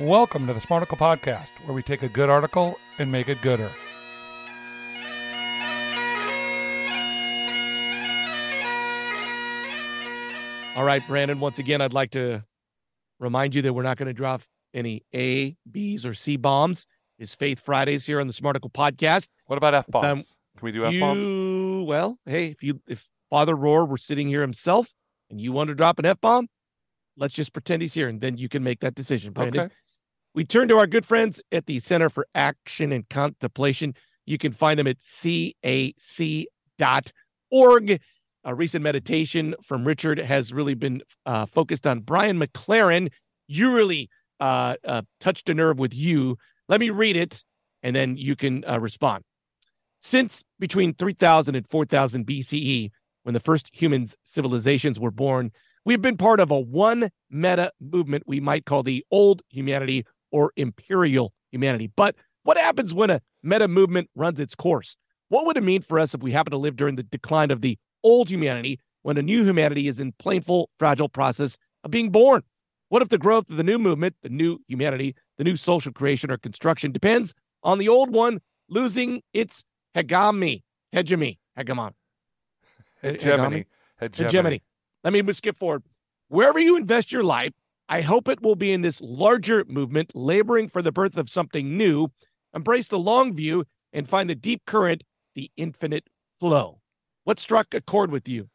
Welcome to the Smarticle Podcast, where we take a good article and make it gooder. All right, Brandon, once again, I'd like to remind you that we're not going to drop any A, B's, or C bombs. It's Faith Fridays here on the Smarticle Podcast. What about F bombs? Can we do F bombs? Well, hey, if you if Father Rohr were sitting here himself and you want to drop an F bomb, let's just pretend he's here and then you can make that decision, Brandon. Okay. We turn to our good friends at the Center for Action and Contemplation. You can find them at cac.org. A recent meditation from Richard has really been uh, focused on Brian McLaren. You really uh, uh, touched a nerve with you. Let me read it and then you can uh, respond. Since between 3000 and 4000 BCE, when the first humans civilizations were born, we've been part of a one meta movement we might call the old humanity or imperial humanity. But what happens when a meta movement runs its course? What would it mean for us if we happen to live during the decline of the old humanity when a new humanity is in painful, fragile process of being born? What if the growth of the new movement, the new humanity, the new social creation or construction depends on the old one losing its hegemony, hegemony, hegemon, Hegemony. hegemony. Let me skip forward. Wherever you invest your life, I hope it will be in this larger movement, laboring for the birth of something new. Embrace the long view and find the deep current, the infinite flow. What struck a chord with you?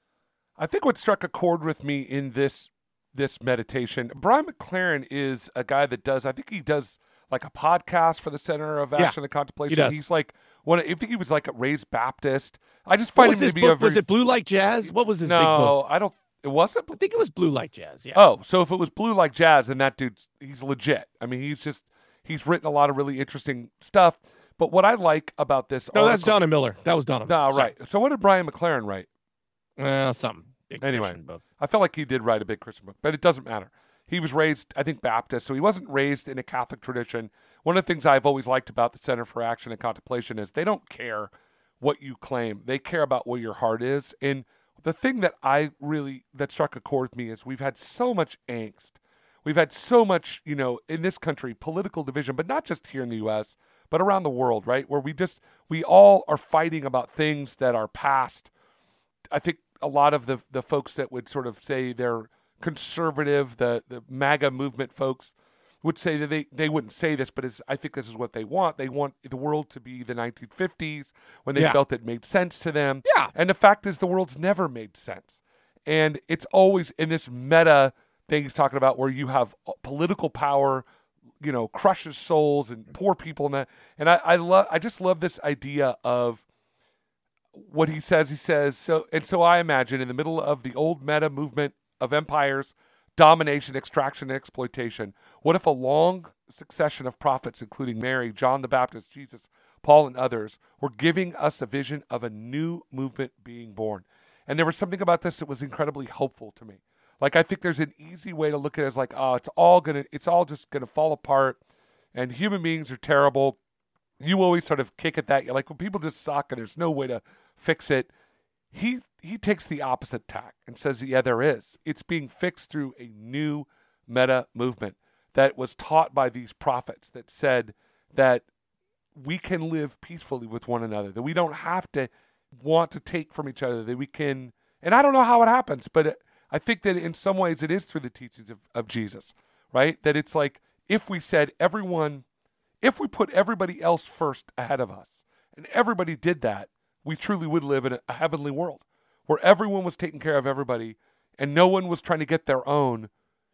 I think what struck a chord with me in this this meditation, Brian McLaren is a guy that does. I think he does like a podcast for the Center of Yeah, Action and Contemplation. does. He's like one. I think he was like a raised Baptist. I just find him to be book? a very. Was it Blue Like Jazz? What was his big book? no, I don't. It wasn't. I think it was Blue Like Jazz. Yeah. Oh, so if it was blue like jazz, then that dude's he's legit. I mean, he's just he's written a lot of really interesting stuff. But what I like about this, no, that's Donald Miller. That was Donna. No, right. So what did Brian McLaren write? Well, something. Big Anyway. Christian book. I felt like he did write a big Christian book, but it doesn't matter. He was raised, I think, Baptist, so he wasn't raised in a Catholic tradition. One of the things I've always liked about the Center for Action and Contemplation is they don't care what you claim; they care about where your heart is. And the thing that I really that struck a chord with me is we've had so much angst, we've had so much, you know, in this country, political division, but not just here in the U.S. but around the world, right? Where we just we all are fighting about things that are past. I think a lot of the the folks that would sort of say they're conservative, the the MAGA movement folks would say that they, they wouldn't say this, but it's, I think this is what they want. They want the world to be the 1950s when they Yeah. felt it made sense to them. Yeah. And the fact is, the world's never made sense. And it's always in this meta thing he's talking about where you have political power, you know, crushes souls and poor people. And, that. and I, I love, I just love this idea of what he says. He says, so, and so I imagine in the middle of the old meta movement of empires, domination, extraction, and exploitation, what if a long succession of prophets, including Mary, John the Baptist, Jesus, Paul, and others, were giving us a vision of a new movement being born? And there was something about this that was incredibly hopeful to me. Like I think there's an easy way to look at it as like, oh, it's all gonna, it's all just gonna fall apart, and human beings are terrible. You always sort of kick at that. You're like, well, people just suck, and there's no way to fix it. He he takes the opposite tack and says, yeah, there is. It's being fixed through a new meta movement that was taught by these prophets that said that we can live peacefully with one another, that we don't have to want to take from each other, that we can. And I don't know how it happens, but I think that in some ways it is through the teachings of, of Jesus, right? That it's like if we said everyone, if we put everybody else first ahead of us, and everybody did that, we truly would live in a heavenly world where everyone was taking care of everybody and no one was trying to get their own.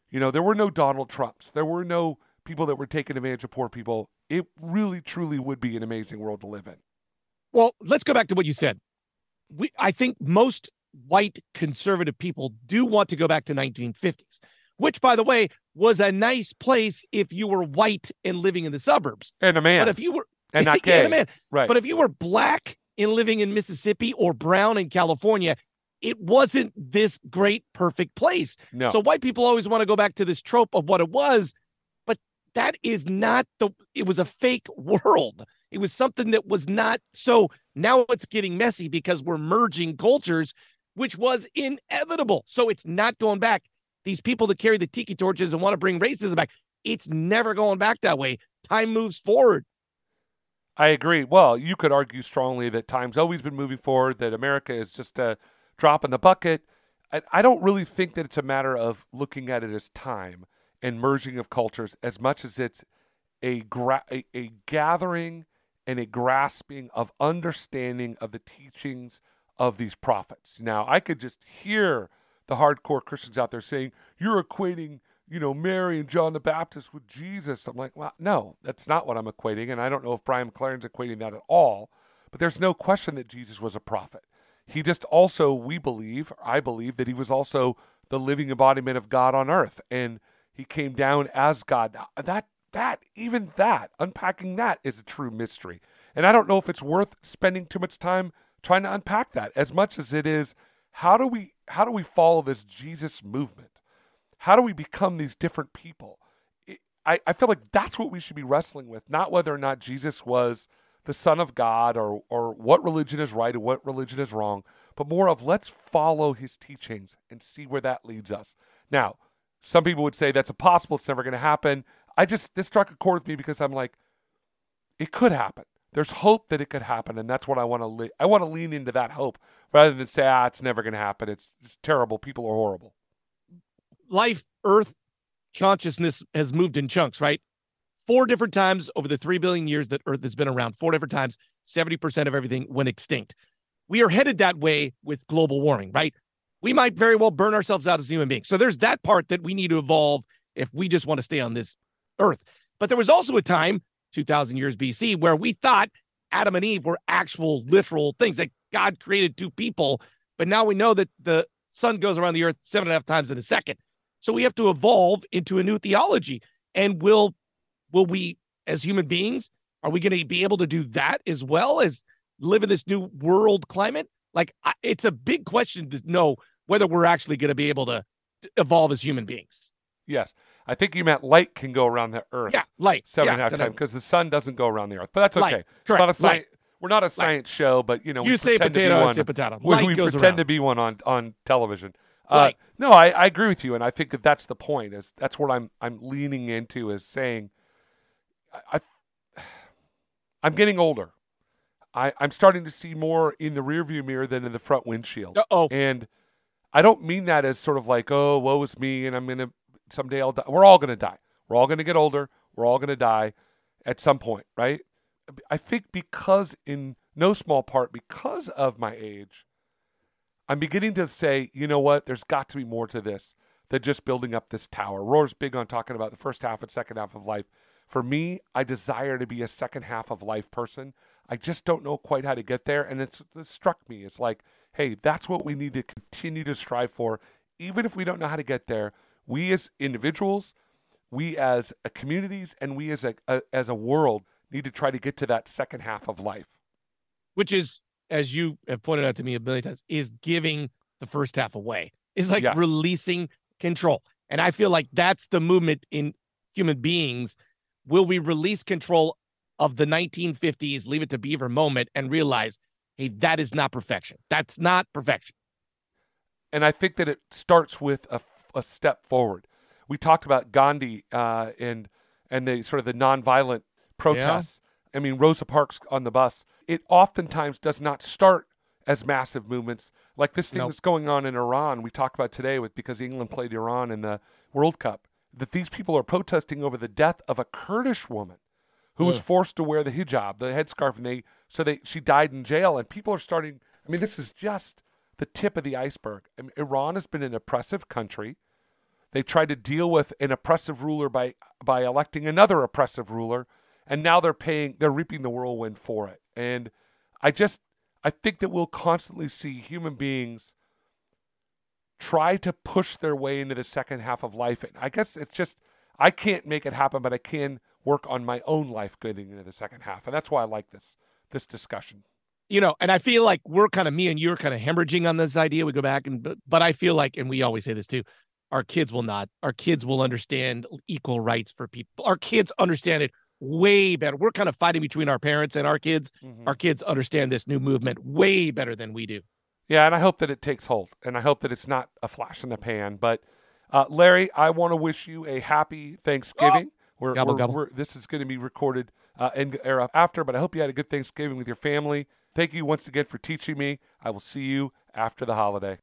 You know, there were no Donald Trumps, there were no people that were taking advantage of poor people. It really, truly would be an amazing world to live in. Well, let's go back to what you said. We, I think most white conservative people do want to go back to 1950s, which, by the way, was a nice place if you were white and living in the suburbs. And a man. But if you were and not Yeah, gay. man. Right. But if you were black and living in Mississippi or brown in California, it wasn't this great, perfect place. no. So white people always want to go back to this trope of what it was, but that is not the. It was a fake world. It was something that was not. So now it's getting messy because we're merging cultures. which was inevitable. So it's not going back. These people that carry the tiki torches and want to bring racism back, it's never going back that way. Time moves forward. I agree. Well, you could argue strongly that time's always been moving forward, that America is just a drop in the bucket. I, I don't really think that it's a matter of looking at it as time and merging of cultures as much as it's a, gra- a, a gathering and a grasping of understanding of the teachings of these prophets. Now, I could just hear the hardcore Christians out there saying, You're equating, you know, Mary and John the Baptist with Jesus. I'm like, Well, no, that's not what I'm equating. And I don't know if Brian McLaren's equating that at all. But there's no question that Jesus was a prophet. He just also, we believe, I believe, that he was also the living embodiment of God on earth. And he came down as God. That that even that unpacking that is a true mystery and i don't know if it's worth spending too much time trying to unpack that as much as it is how do we how do we follow this jesus movement how do we become these different people I, I feel like that's what we should be wrestling with not whether or not jesus was the son of god or or what religion is right and what religion is wrong but more of let's follow his teachings and see where that leads us now some people would say that's impossible. It's never going to happen. I just, this struck a chord with me because I'm like, it could happen. There's hope that it could happen. And that's what I want to, le- I want to lean into that hope rather than say, ah, it's never going to happen. It's, it's terrible. People are horrible. Life, earth, consciousness has moved in chunks, right? Four different times over the 3 billion years that earth has been around, four different times, 70% of everything went extinct. We are headed that way with global warming, right? we might very well burn ourselves out as human beings. So there's that part that we need to evolve if we just want to stay on this earth. But there was also a time, 2000 years BC, where we thought Adam and Eve were actual literal things that God created two people. But now we know that the sun goes around the earth seven and a half times in a second. So we have to evolve into a new theology. And will will we, as human beings, are we going to be able to do that as well as live in this new world climate? Like, it's a big question to know whether we're actually going to be able to evolve as human beings. Yes. I think you meant light can go around the earth. Yeah, light. Seven yeah, and a half times because the sun doesn't go around the earth. But that's okay. Light. Correct. Not a light. We're not a science light. show, but you know, you say potato, I say potato. Light we, goes pretend around. to be one on on television. Uh, no, I, I agree with you, and I think that that's the point. Is that's what I'm I'm leaning into is saying, I, I I'm getting older. I, I'm starting to see more in the rearview mirror than in the front windshield. oh. And I don't mean that as sort of like, oh, woe is me, and I'm gonna someday I'll die. We're all gonna die. We're all gonna get older. We're all gonna die at some point, right? I think because in no small part because of my age, I'm beginning to say, you know what? There's got to be more to this than just building up this tower. Rohr's big on talking about the first half and second half of life. For me, I desire to be a second half of life person. I just don't know quite how to get there. And it's, it struck me. It's like, hey, that's what we need to continue to strive for. Even if we don't know how to get there, we as individuals, we as communities, and we as a, a as a world need to try to get to that second half of life. Which is, as you have pointed out to me a million times, is giving the first half away. Is like yes. releasing control. And I feel like that's the movement in human beings. Will we release control of the 1950s, leave it to Beaver moment, and realize, hey, that is not perfection. That's not perfection. And I think that it starts with a, a step forward. We talked about Gandhi uh, and and the sort of the nonviolent protests. Yeah. I mean, Rosa Parks on the bus. It oftentimes does not start as massive movements like this thing nope. that's going on in Iran. We talked about today with because England played Iran in the World Cup. That these people are protesting over the death of a Kurdish woman who was forced to wear the hijab, the headscarf, and they so they she died in jail. And people are starting. I mean, this is just the tip of the iceberg. I mean, Iran has been an oppressive country. They tried to deal with an oppressive ruler by by electing another oppressive ruler, and now they're paying. They're reaping the whirlwind for it. And I just I think that we'll constantly see human beings try to push their way into the second half of life. And I guess it's just I can't make it happen, but I can work on my own life getting into the second half. And that's why I like this this discussion. You know, and I feel like we're kind of me and you are kind of hemorrhaging on this idea. We go back and but, but I feel like, and we always say this too, our kids will not. Our kids will understand equal rights for people. Our kids understand it way better. We're kind of fighting between our parents and our kids. Mm-hmm. Our kids understand this new movement way better than we do. Yeah, and I hope that it takes hold, and I hope that it's not a flash in the pan. But uh, Larry, I want to wish you a happy Thanksgiving. We're, Gobble, we're- gobble. we're- this is going to be recorded uh, in era after, but I hope you had a good Thanksgiving with your family. Thank you once again for teaching me. I will see you after the holiday.